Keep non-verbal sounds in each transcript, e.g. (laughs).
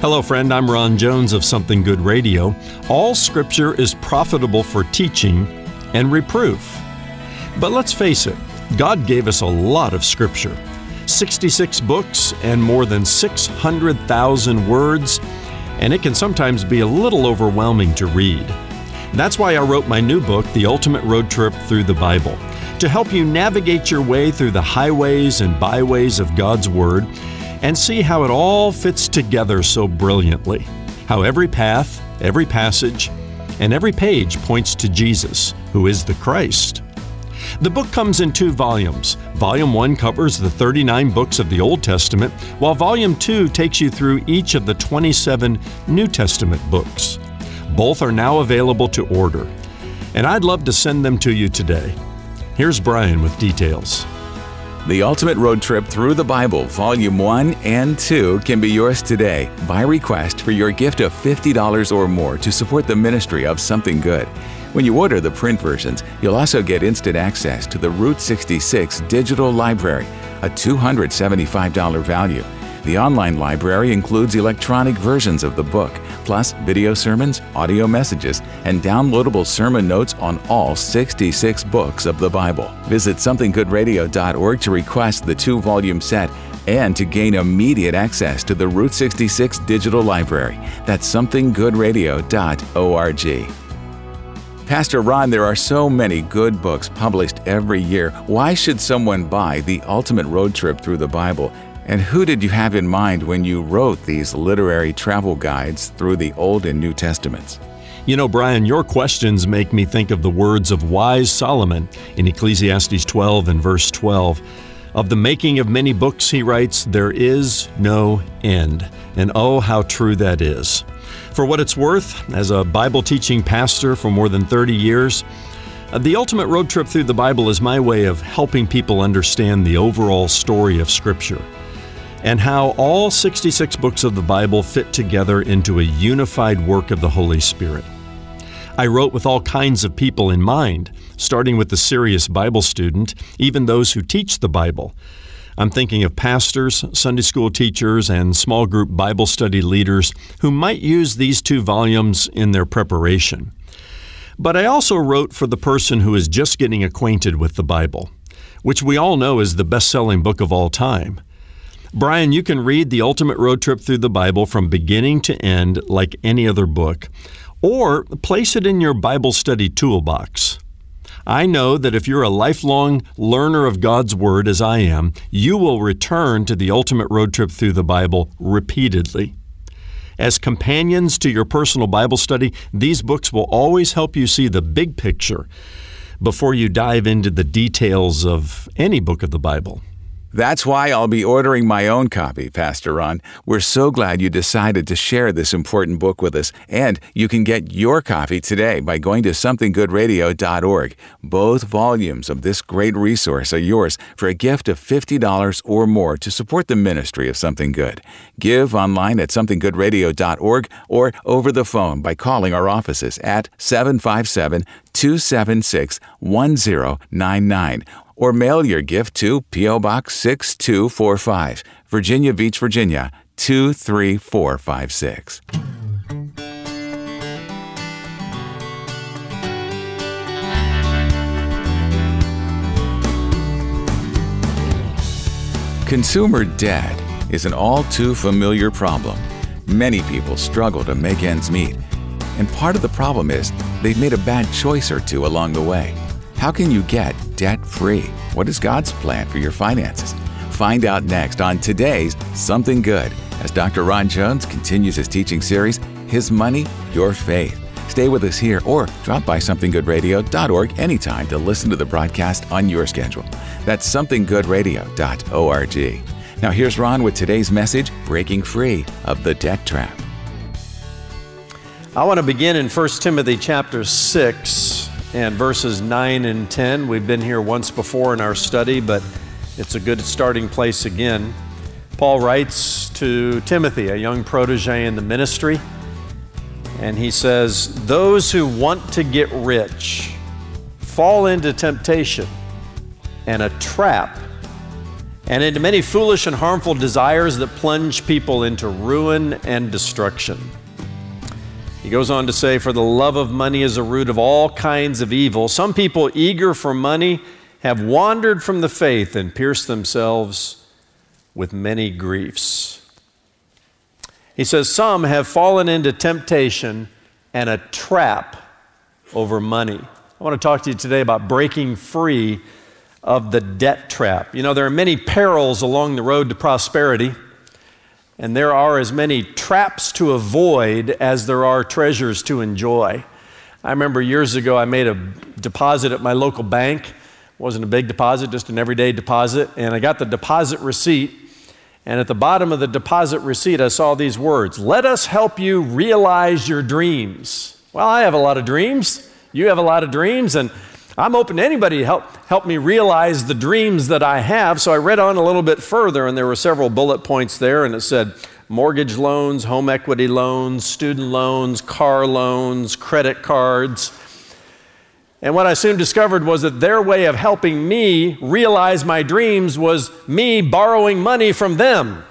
Hello, friend. I'm Ron Jones of Something Good Radio. All scripture is profitable for teaching and reproof. But let's face it, God gave us a lot of scripture 66 books and more than 600,000 words, and it can sometimes be a little overwhelming to read. That's why I wrote my new book, The Ultimate Road Trip Through the Bible, to help you navigate your way through the highways and byways of God's Word and see how it all fits together so brilliantly. How every path, every passage, and every page points to Jesus, who is the Christ. The book comes in two volumes. Volume 1 covers the 39 books of the Old Testament, while Volume 2 takes you through each of the 27 New Testament books. Both are now available to order, and I'd love to send them to you today. Here's Brian with details. The Ultimate Road Trip Through the Bible, Volume 1 and 2, can be yours today by request for your gift of $50 or more to support the ministry of Something Good. When you order the print versions, you'll also get instant access to the Route 66 Digital Library, a $275 value. The online library includes electronic versions of the book, plus video sermons, audio messages, and downloadable sermon notes on all 66 books of the Bible. Visit somethinggoodradio.org to request the two volume set and to gain immediate access to the Route 66 digital library. That's somethinggoodradio.org. Pastor Ron, there are so many good books published every year. Why should someone buy The Ultimate Road Trip Through the Bible? And who did you have in mind when you wrote these literary travel guides through the Old and New Testaments? You know, Brian, your questions make me think of the words of wise Solomon in Ecclesiastes 12 and verse 12. Of the making of many books, he writes, there is no end. And oh, how true that is. For what it's worth, as a Bible teaching pastor for more than 30 years, uh, the ultimate road trip through the Bible is my way of helping people understand the overall story of Scripture and how all 66 books of the Bible fit together into a unified work of the Holy Spirit. I wrote with all kinds of people in mind, starting with the serious Bible student, even those who teach the Bible. I'm thinking of pastors, Sunday school teachers, and small group Bible study leaders who might use these two volumes in their preparation. But I also wrote for the person who is just getting acquainted with the Bible, which we all know is the best selling book of all time. Brian, you can read The Ultimate Road Trip Through the Bible from beginning to end like any other book, or place it in your Bible study toolbox. I know that if you're a lifelong learner of God's Word, as I am, you will return to the ultimate road trip through the Bible repeatedly. As companions to your personal Bible study, these books will always help you see the big picture before you dive into the details of any book of the Bible. That's why I'll be ordering my own copy, Pastor Ron. We're so glad you decided to share this important book with us, and you can get your copy today by going to somethinggoodradio.org. Both volumes of this great resource are yours for a gift of $50 or more to support the ministry of Something Good. Give online at somethinggoodradio.org or over the phone by calling our offices at 757 276 1099 or mail your gift to P.O. Box 6245, Virginia Beach, Virginia 23456. Consumer debt is an all too familiar problem. Many people struggle to make ends meet. And part of the problem is they've made a bad choice or two along the way. How can you get debt free? What is God's plan for your finances? Find out next on today's Something Good as Dr. Ron Jones continues his teaching series, His Money, Your Faith. Stay with us here or drop by somethinggoodradio.org anytime to listen to the broadcast on your schedule. That's somethinggoodradio.org. Now, here's Ron with today's message Breaking Free of the Debt Trap. I want to begin in 1 Timothy chapter 6 and verses 9 and 10. We've been here once before in our study, but it's a good starting place again. Paul writes to Timothy, a young protege in the ministry, and he says, Those who want to get rich fall into temptation and a trap and into many foolish and harmful desires that plunge people into ruin and destruction. He goes on to say, For the love of money is a root of all kinds of evil. Some people, eager for money, have wandered from the faith and pierced themselves with many griefs. He says, Some have fallen into temptation and a trap over money. I want to talk to you today about breaking free of the debt trap. You know, there are many perils along the road to prosperity, and there are as many traps to avoid as there are treasures to enjoy. I remember years ago I made a deposit at my local bank. It wasn't a big deposit, just an everyday deposit, and I got the deposit receipt. And at the bottom of the deposit receipt, I saw these words Let us help you realize your dreams. Well, I have a lot of dreams. You have a lot of dreams, and I'm open to anybody to help, help me realize the dreams that I have. So I read on a little bit further, and there were several bullet points there, and it said mortgage loans, home equity loans, student loans, car loans, credit cards. And what I soon discovered was that their way of helping me realize my dreams was me borrowing money from them.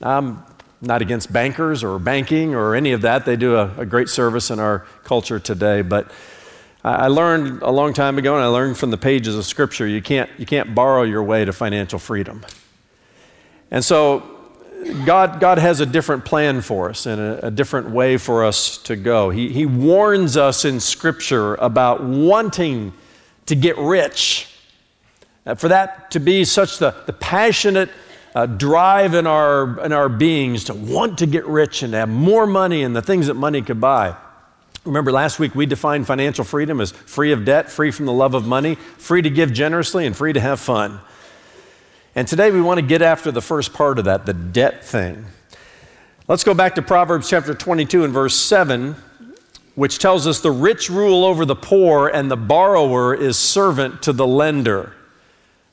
I'm not against bankers or banking or any of that. They do a, a, great service in our culture today. But I learned a long time ago, and I learned from the pages of Scripture, you can't, you can't borrow your way to financial freedom. And so God, God has a different plan for us and a, a different way for us to go. He, he warns us in Scripture about wanting to get rich. Uh, for that to be such the, the passionate uh, drive in our, in our beings to want to get rich and have more money and the things that money could buy. Remember, last week we defined financial freedom as free of debt, free from the love of money, free to give generously, and free to have fun. And today we want to get after the first part of that, the debt thing. Let's go back to Proverbs chapter 22 and verse 7, which tells us the rich rule over the poor and the borrower is servant to the lender.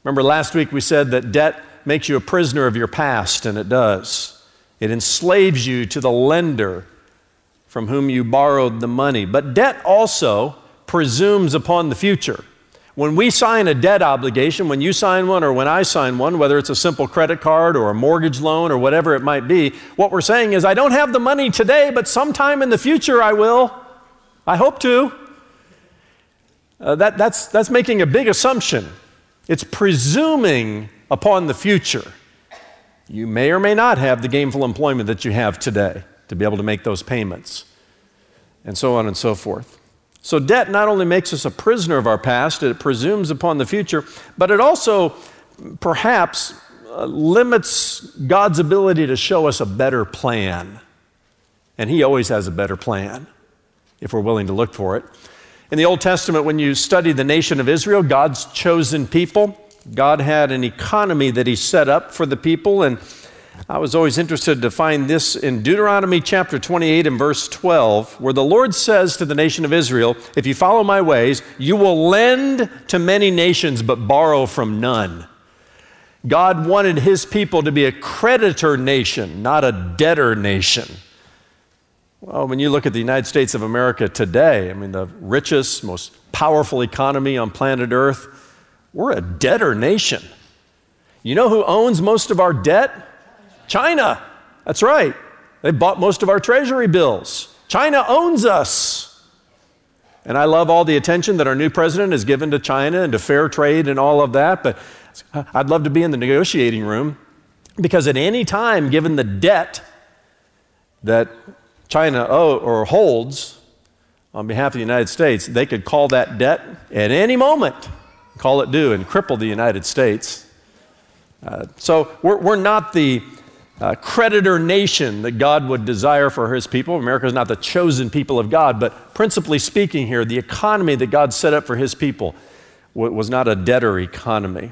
Remember, last week we said that debt makes you a prisoner of your past, and it does. It enslaves you to the lender from whom you borrowed the money. But debt also presumes upon the future. When we sign a debt obligation, when you sign one or when I sign one, whether it's a simple credit card or a mortgage loan or whatever it might be, what we're saying is, I don't have the money today, but sometime in the future I will. I hope to. Uh, that, that's, that's making a big assumption. It's presuming upon the future. You may or may not have the gainful employment that you have today to be able to make those payments, and so on and so forth. So, debt not only makes us a prisoner of our past, it presumes upon the future, but it also perhaps uh, limits God's ability to show us a better plan. And He always has a better plan if we're willing to look for it. In the Old Testament, when you study the nation of Israel, God's chosen people, God had an economy that He set up for the people, and I was always interested to find this in Deuteronomy chapter 28 and verse 12, where the Lord says to the nation of Israel, If you follow my ways, you will lend to many nations but borrow from none. God wanted his people to be a creditor nation, not a debtor nation. Well, when you look at the United States of America today, I mean, the richest, most powerful economy on planet Earth, we're a debtor nation. You know who owns most of our debt? China. That's right. They bought most of our treasury bills. China owns us. And I love all the attention that our new president has given to China and to fair trade and all of that, but I'd love to be in the negotiating room because at any time, given the debt that China owe, or holds on behalf of the United States, they could call that debt at any moment call it due and cripple the United States. Uh, so we're, we're not the uh, creditor nation that God would desire for his people. America is not the chosen people of God, but principally speaking here, the economy that God set up for his people was not a debtor economy.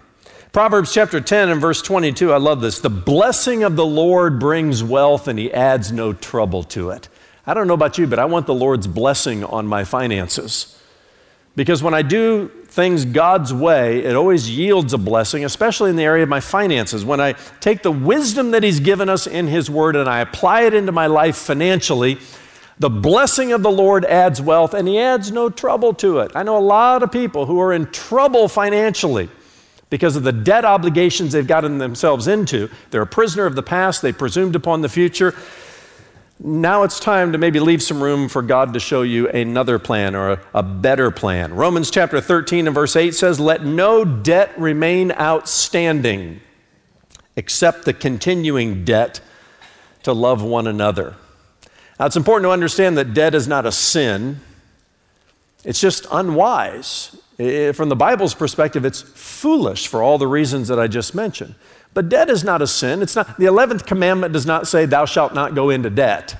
Proverbs chapter 10 and verse 22, I love this. The blessing of the Lord brings wealth and he adds no trouble to it. I don't know about you, but I want the Lord's blessing on my finances. Because when I do things God's way, it always yields a blessing, especially in the area of my finances. When I take the wisdom that He's given us in His Word and I apply it into my life financially, the blessing of the Lord adds wealth and He adds no trouble to it. I know a lot of people who are in trouble financially because of the debt obligations they've gotten themselves into. They're a prisoner of the past, they presumed upon the future. Now it's time to maybe leave some room for God to show you another plan or a, a, better plan. Romans chapter 13 and verse 8 says, Let no debt remain outstanding except the continuing debt to love one another. Now it's important to understand that debt is not a sin, it's just unwise. From the Bible's perspective, it's foolish for all the reasons that I just mentioned. But debt is not a sin. It's not, the 11th commandment does not say, Thou shalt not go into debt.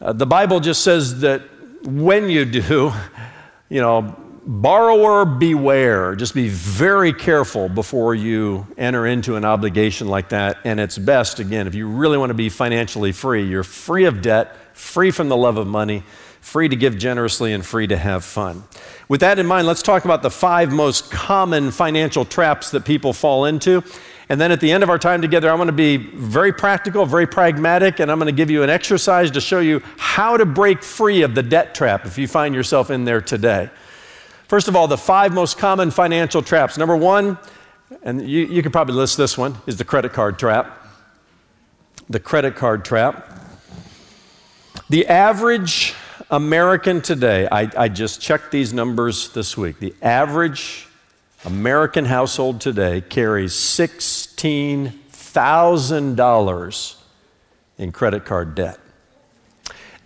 Uh, the Bible just says that when you do, (laughs) you know, borrower beware. Just be very careful before you enter into an obligation like that. And it's best, again, if you really want to be financially free, you're free of debt, free from the love of money free to give generously and free to have fun. With that in mind, let's talk about the five most common financial traps that people fall into. And then at the end of our time together, I'm going to be very practical, very pragmatic, and I'm going to give you an exercise to show you how to break free of the debt trap if you find yourself in there today. First of all, the five most common financial traps. Number one, and you, you could probably list this one, is the credit card trap. The credit card trap. The average American today, I, I just checked these numbers this week. The average American household today carries $16,000 in credit card debt.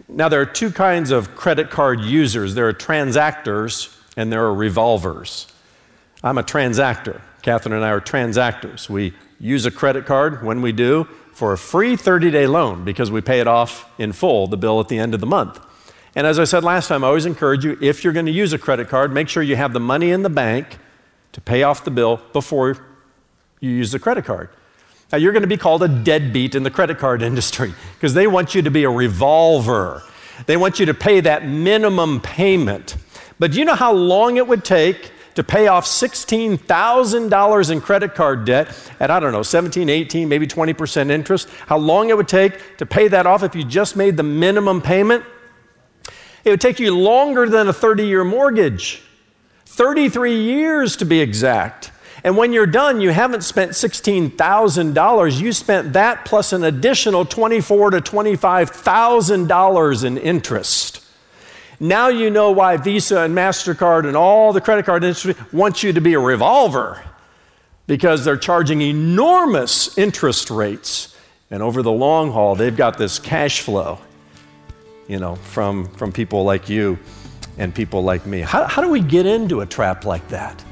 Now, there are two kinds of credit card users there are transactors and there are revolvers. I'm a transactor. Catherine and I are transactors. We use a credit card when we do for a free 30 day loan because we pay it off in full, the bill at the end of the month. And as I said last time, I always encourage you if you're going to use a credit card, make sure you have the money in the bank to pay off the bill before you use the credit card. Now, you're going to be called a deadbeat in the credit card (laughs) industry because they want you to be a revolver. They want you to pay that minimum payment. But do you know how long it would take to pay off $16,000 in credit card debt at, I don't know, 17, 18, maybe 20% interest? How long it would take to pay that off if you just made the minimum payment? It would take you longer than a 30 year mortgage, 33 years to be exact. And when you're done, you haven't spent $16,000. You spent that plus an additional $24,000 to $25,000 in interest. Now you know why Visa and MasterCard and all the credit card industry want you to be a revolver because they're charging enormous interest rates. And over the long haul, they've got this cash flow you know, from, from people like you and people like me. How, how do we get into a trap like that?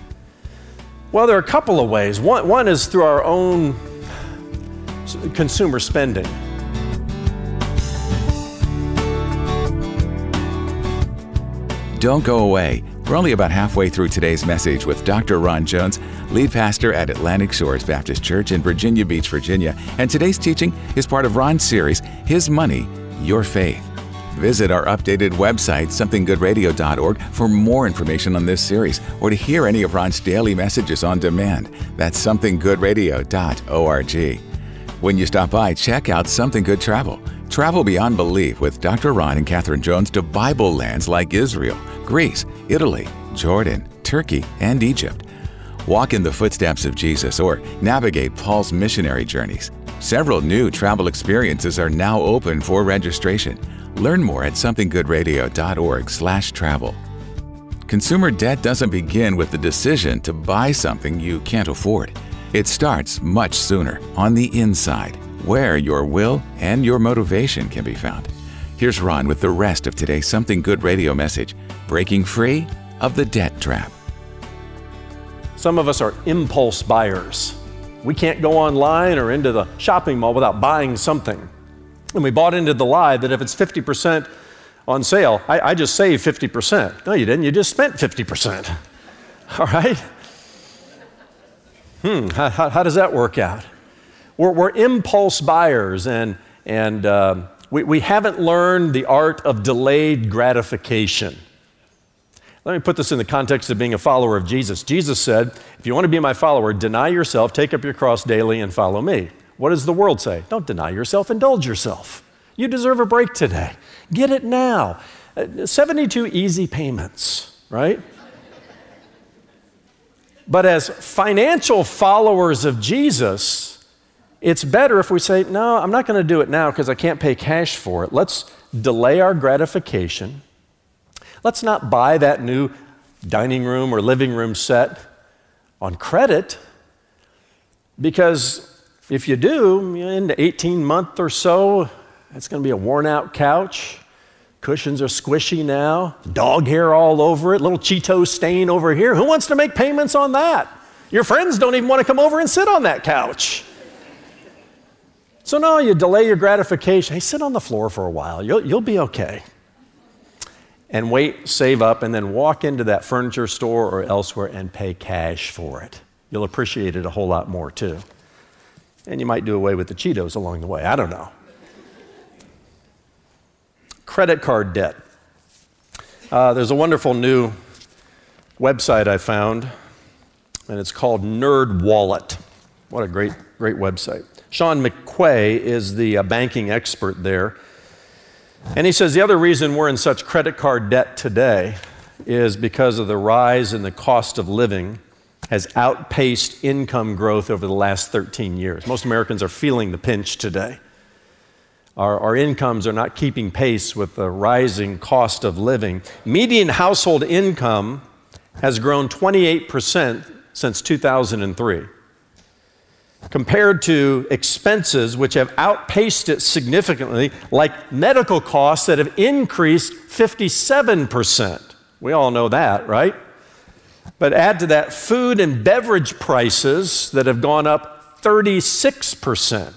Well, there are a couple of ways. One, one is through our own consumer spending. Don't go away. We're only about halfway through today's message with Dr. Ron Jones, lead pastor at Atlantic Shores Baptist Church in Virginia Beach, Virginia. And today's teaching is part of Ron's series, His Money, Your Faith. Visit our updated website, somethinggoodradio.org, for more information on this series or to hear any of Ron's daily messages on demand. That's somethinggoodradio.org. When you stop by, check out Something Good Travel. Travel beyond belief with Dr. Ron and Catherine Jones to Bible lands like Israel, Greece, Italy, Jordan, Turkey, and Egypt. Walk in the footsteps of Jesus or navigate Paul's missionary journeys. Several new travel experiences are now open for registration. Learn more at somethinggoodradio.org/travel. Consumer debt doesn't begin with the decision to buy something you can't afford. It starts much sooner, on the inside, where your will and your motivation can be found. Here's Ron with the rest of today's Something Good radio message Breaking Free of the Debt Trap. Some of us are impulse buyers. We can't go online or into the shopping mall without buying something. And we bought into the lie that if it's 50% on sale, I, I just saved 50%. No, you didn't. You just spent 50%. (laughs) All right? Hmm, how, how, how does that work out? We're, we're impulse buyers, and, and uh, we, we haven't learned the art of delayed gratification. Let me put this in the context of being a follower of Jesus. Jesus said, If you want to be my follower, deny yourself, take up your cross daily, and follow me. What does the world say? Don't deny yourself, indulge yourself. You deserve a break today. Get it now. Uh, 72 easy payments, right? But as financial followers of Jesus, it's better if we say, no, I'm not going to do it now because I can't pay cash for it. Let's delay our gratification. Let's not buy that new dining room or living room set on credit because if you do, in the 18 month or so, it's going to be a worn out couch. Cushions are squishy now, dog hair all over it, little Cheeto stain over here. Who wants to make payments on that? Your friends don't even want to come over and sit on that couch. So, no, you delay your gratification. Hey, sit on the floor for a while. You'll, you'll be okay. And wait, save up, and then walk into that furniture store or elsewhere and pay cash for it. You'll appreciate it a whole lot more, too. And you might do away with the Cheetos along the way. I don't know. Credit card debt. Uh, there's a wonderful new website I found, and it's called Nerd Wallet. What a great, great website. Sean McQuay is the uh, banking expert there. And he says the other reason we're in such credit card debt today is because of the rise in the cost of living has outpaced income growth over the last 13 years. Most Americans are feeling the pinch today. Our, our incomes are not keeping pace with the rising cost of living. Median household income has grown 28% since 2003 compared to expenses which have outpaced it significantly, like medical costs that have increased 57%. We all know that, right? But add to that food and beverage prices that have gone up 36%.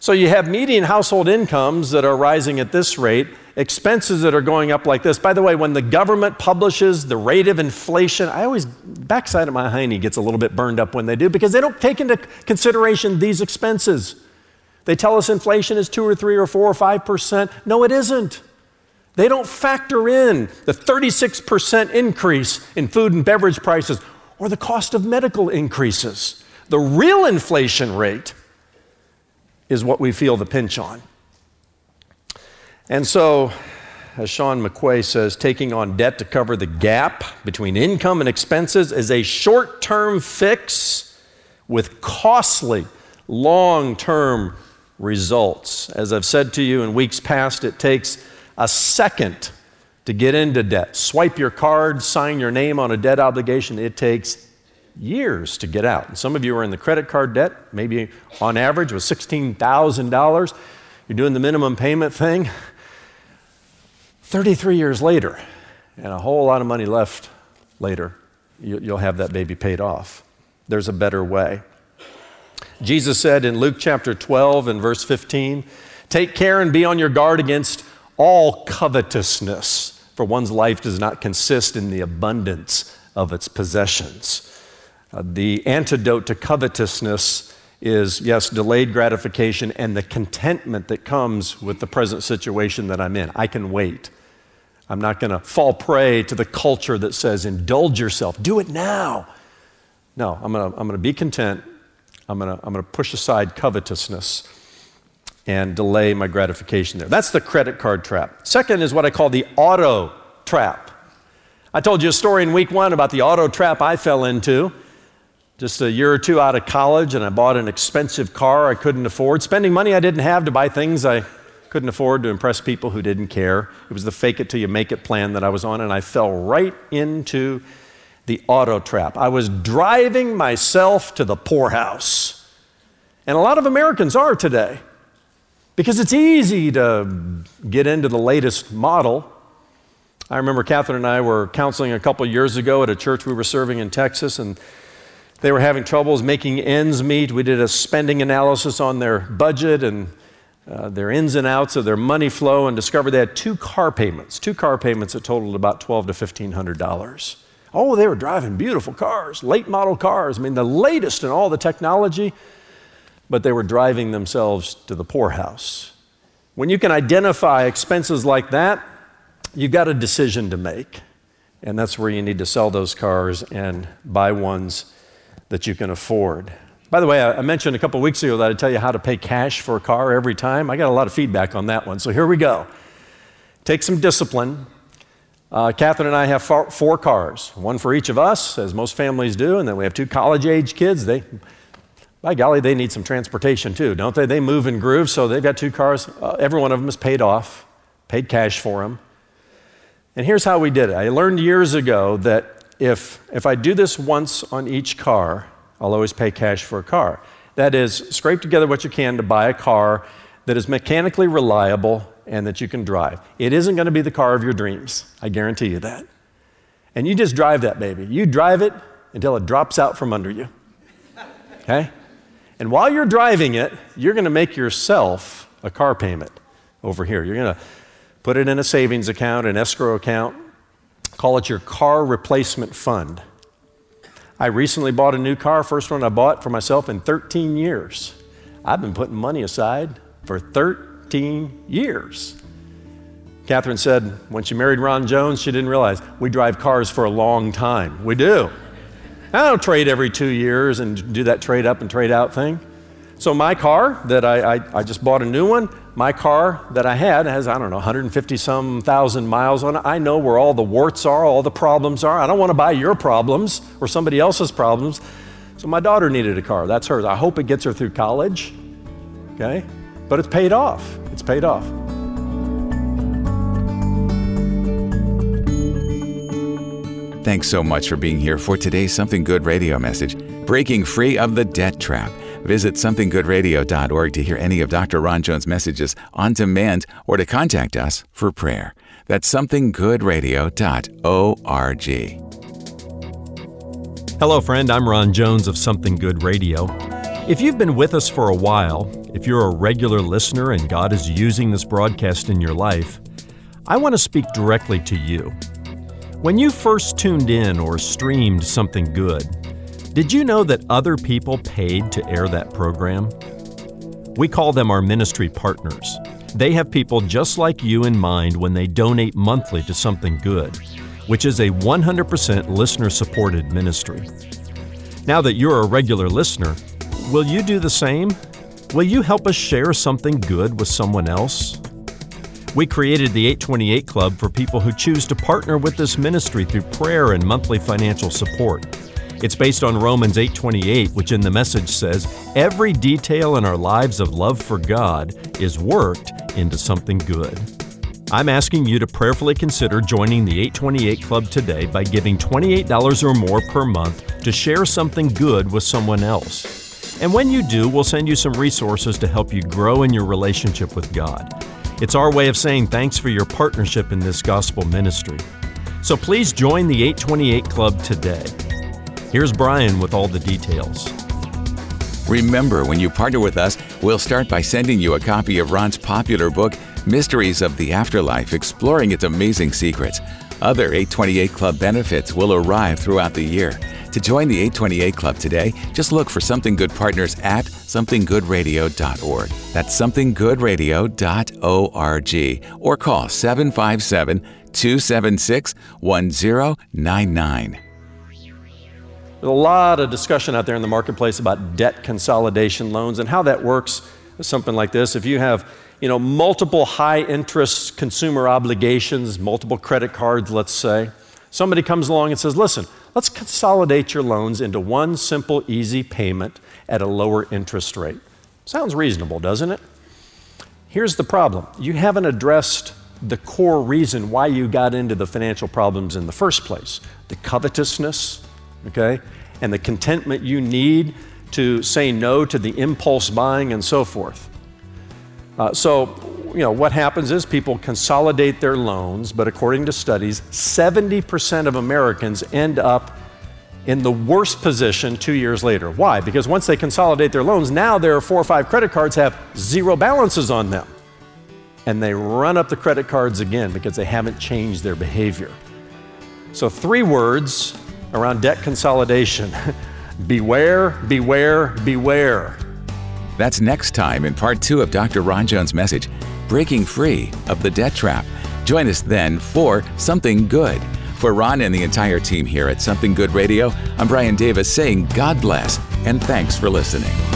So you have median household incomes that are rising at this rate, expenses that are going up like this. By the way, when the government publishes the rate of inflation, I always, backside of my hiney gets a little bit burned up when they do because they don't take into consideration these expenses. They tell us inflation is two or three or four or five percent. No, it isn't. They don't factor in the 36% increase in food and beverage prices or the cost of medical increases. The real inflation rate is what we feel the pinch on. And so, as Sean McQuay says, taking on debt to cover the gap between income and expenses is a short term fix with costly long term results. As I've said to you in weeks past, it takes a second to get into debt. Swipe your card, sign your name on a debt obligation. It takes years to get out. And some of you are in the credit card debt, maybe on average was $16,000. You're doing the minimum payment thing. 33 years later, and a whole lot of money left later, you'll have that baby paid off. There's a better way. Jesus said in Luke chapter 12 and verse 15, Take care and be on your guard against all covetousness, for one's life does not consist in the abundance of its possessions. Uh, the antidote to covetousness is, yes, delayed gratification and the contentment that comes with the present situation that I'm in. I can wait. I'm not going to fall prey to the culture that says, indulge yourself, do it now. No, I'm going to I'm to be content. I'm going I'm going to push aside covetousness and delay my gratification there. That's the credit card trap. Second is what I call the auto trap. I told you a story in week one about the auto trap I fell into just a year or two out of college, and I bought an expensive car I couldn't afford, spending money I didn't have to buy things I couldn't afford to impress people who didn't care. It was the fake it till you make it plan that I was on, and I fell right into the auto trap. I was driving myself to the poorhouse. And a lot of Americans are today because it's easy to get into the latest model. I remember Catherine and I were counseling a couple years ago at a church we were serving in Texas, and they were having troubles making ends meet. We did a spending analysis on their budget and uh, their ins and outs of their money flow and discovered they had two car payments, two car payments that totaled about twelve to fifteen hundred dollars. Oh, they were driving beautiful cars, late model cars. I mean, the latest in all the technology, but they were driving themselves to the poorhouse. When you can identify expenses like that, you've got a decision to make. And that's where you need to sell those cars and buy ones that you can afford. By the way, I mentioned a couple weeks ago that I'd tell you how to pay cash for a car every time. I got a lot of feedback on that one, so here we go. Take some discipline. Uh, Catherine and I have four, four, cars, one for each of us, as most families do, and then we have two college age kids. They, by golly, they need some transportation too, don't they? They move in groove, so they've got two cars. Uh, every one of them is paid off, paid cash for them. And here's how we did it I learned years ago that if, if I do this once on each car, I'll always pay cash for a car. That is, scrape together what you can to buy a car that is mechanically reliable and that you can drive. It isn't going to be the car of your dreams. I guarantee you that. And you just drive that baby. You drive it until it drops out from under you. Okay? And while you're driving it, you're going to make yourself a car payment over here. You're going to put it in a savings account, an escrow account, call it your car replacement fund. I recently bought a new car, first one I bought for myself in 13 years. I've been putting money aside for 13 years. Catherine said when she married Ron Jones, she didn't realize we drive cars for a long time. We do. I don't trade every two years and do that trade up and trade out thing. So, my car that I, I, I just bought a new one, my car that I had has, I don't know, 150 some thousand miles on it. I know where all the warts are, all the problems are. I don't want to buy your problems or somebody else's problems. So my daughter needed a car. That's hers. I hope it gets her through college. Okay? But it's paid off. It's paid off. Thanks so much for being here for today's Something Good radio message Breaking Free of the Debt Trap. Visit somethinggoodradio.org to hear any of Dr. Ron Jones' messages on demand or to contact us for prayer. That's somethinggoodradio.org. Hello, friend. I'm Ron Jones of Something Good Radio. If you've been with us for a while, if you're a regular listener and God is using this broadcast in your life, I want to speak directly to you. When you first tuned in or streamed something good, did you know that other people paid to air that program? We call them our ministry partners. They have people just like you in mind when they donate monthly to something good, which is a 100% listener supported ministry. Now that you're a regular listener, will you do the same? Will you help us share something good with someone else? We created the 828 Club for people who choose to partner with this ministry through prayer and monthly financial support. It's based on Romans 8:28, which in the message says, "Every detail in our lives of love for God is worked into something good." I'm asking you to prayerfully consider joining the 828 Club today by giving $28 or more per month to share something good with someone else. And when you do, we'll send you some resources to help you grow in your relationship with God. It's our way of saying thanks for your partnership in this gospel ministry. So please join the 828 Club today. Here's Brian with all the details. Remember, when you partner with us, we'll start by sending you a copy of Ron's popular book, Mysteries of the Afterlife Exploring Its Amazing Secrets. Other 828 Club benefits will arrive throughout the year. To join the 828 Club today, just look for Something Good Partners at somethinggoodradio.org. That's somethinggoodradio.org or call 757 276 1099. There's a lot of discussion out there in the marketplace about debt consolidation loans and how that works. Something like this. If you have you know, multiple high interest consumer obligations, multiple credit cards, let's say, somebody comes along and says, listen, let's consolidate your loans into one simple, easy payment at a lower interest rate. Sounds reasonable, doesn't it? Here's the problem you haven't addressed the core reason why you got into the financial problems in the first place the covetousness, okay? And the contentment you need to say no to the impulse buying and so forth. Uh, so, you know, what happens is people consolidate their loans, but according to studies, 70% of Americans end up in the worst position two years later. Why? Because once they consolidate their loans, now their four or five credit cards have zero balances on them. And they run up the credit cards again because they haven't changed their behavior. So, three words around debt consolidation (laughs) beware, beware, beware. That's next time in part two of Dr. Ron Jones' message Breaking Free of the Debt Trap. Join us then for Something Good. For Ron and the entire team here at Something Good Radio, I'm Brian Davis saying God bless and thanks for listening.